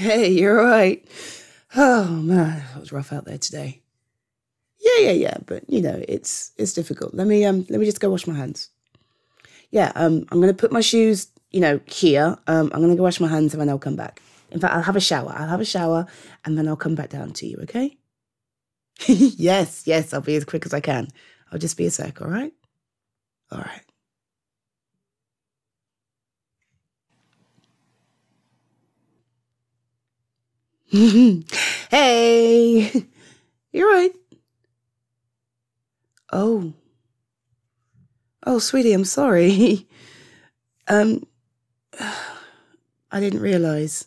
Hey, you're right. Oh man, it was rough out there today. Yeah, yeah, yeah. But you know, it's it's difficult. Let me um let me just go wash my hands. Yeah, um I'm gonna put my shoes, you know, here. Um I'm gonna go wash my hands and then I'll come back. In fact, I'll have a shower. I'll have a shower and then I'll come back down to you, okay? yes, yes, I'll be as quick as I can. I'll just be a sec, all right? All right. hey, you're right. Oh. Oh, sweetie, I'm sorry. um, I didn't realize.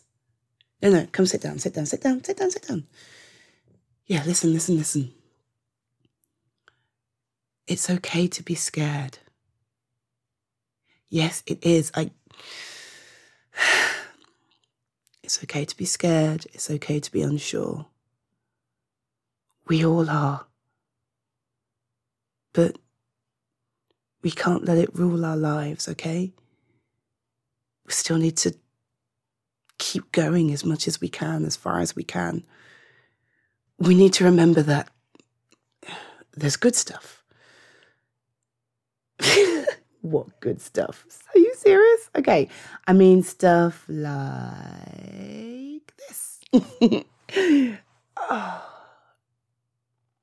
No, no, come sit down, sit down, sit down, sit down, sit down. Yeah, listen, listen, listen. It's okay to be scared. Yes, it is. I. It's okay to be scared. It's okay to be unsure. We all are. But we can't let it rule our lives, okay? We still need to keep going as much as we can, as far as we can. We need to remember that there's good stuff. what good stuff? Serious? Okay. I mean, stuff like this. oh.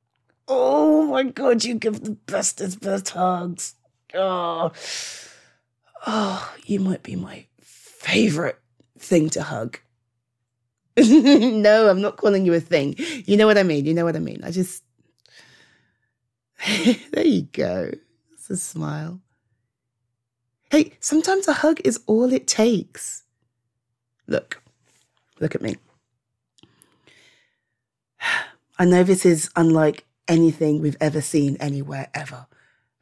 oh my God, you give the bestest, best hugs. Oh. Oh, you might be my favorite thing to hug. no, I'm not calling you a thing. You know what I mean. You know what I mean. I just. there you go. It's a smile. Hey, sometimes a hug is all it takes. Look, look at me. I know this is unlike anything we've ever seen anywhere ever,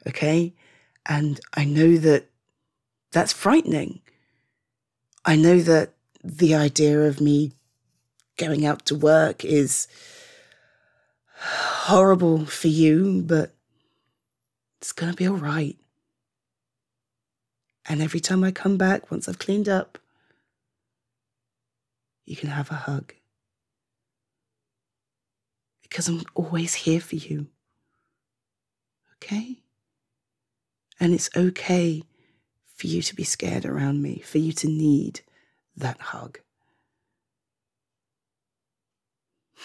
okay? And I know that that's frightening. I know that the idea of me going out to work is horrible for you, but it's going to be all right. And every time I come back, once I've cleaned up, you can have a hug. Because I'm always here for you. Okay? And it's okay for you to be scared around me, for you to need that hug.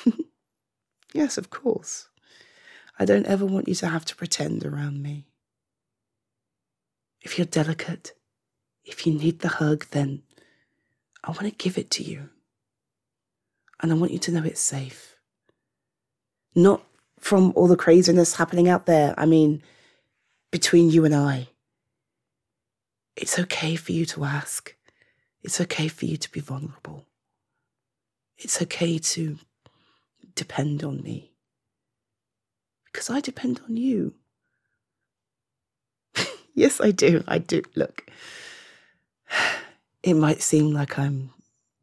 yes, of course. I don't ever want you to have to pretend around me. If you're delicate, if you need the hug, then I want to give it to you. And I want you to know it's safe. Not from all the craziness happening out there. I mean, between you and I. It's okay for you to ask. It's okay for you to be vulnerable. It's okay to depend on me. Because I depend on you. Yes, I do. I do. Look, it might seem like I'm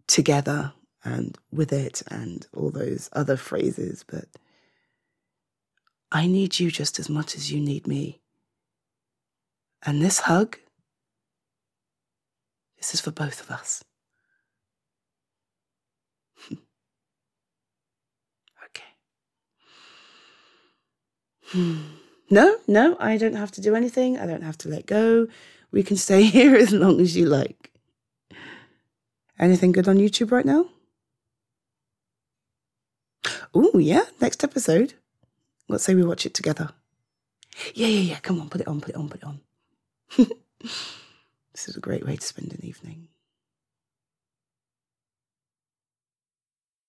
together and with it and all those other phrases, but I need you just as much as you need me. And this hug, this is for both of us. okay. Hmm. No, no, I don't have to do anything. I don't have to let go. We can stay here as long as you like. Anything good on YouTube right now? Oh, yeah, next episode. Let's say we watch it together. Yeah, yeah, yeah. Come on, put it on, put it on, put it on. this is a great way to spend an evening.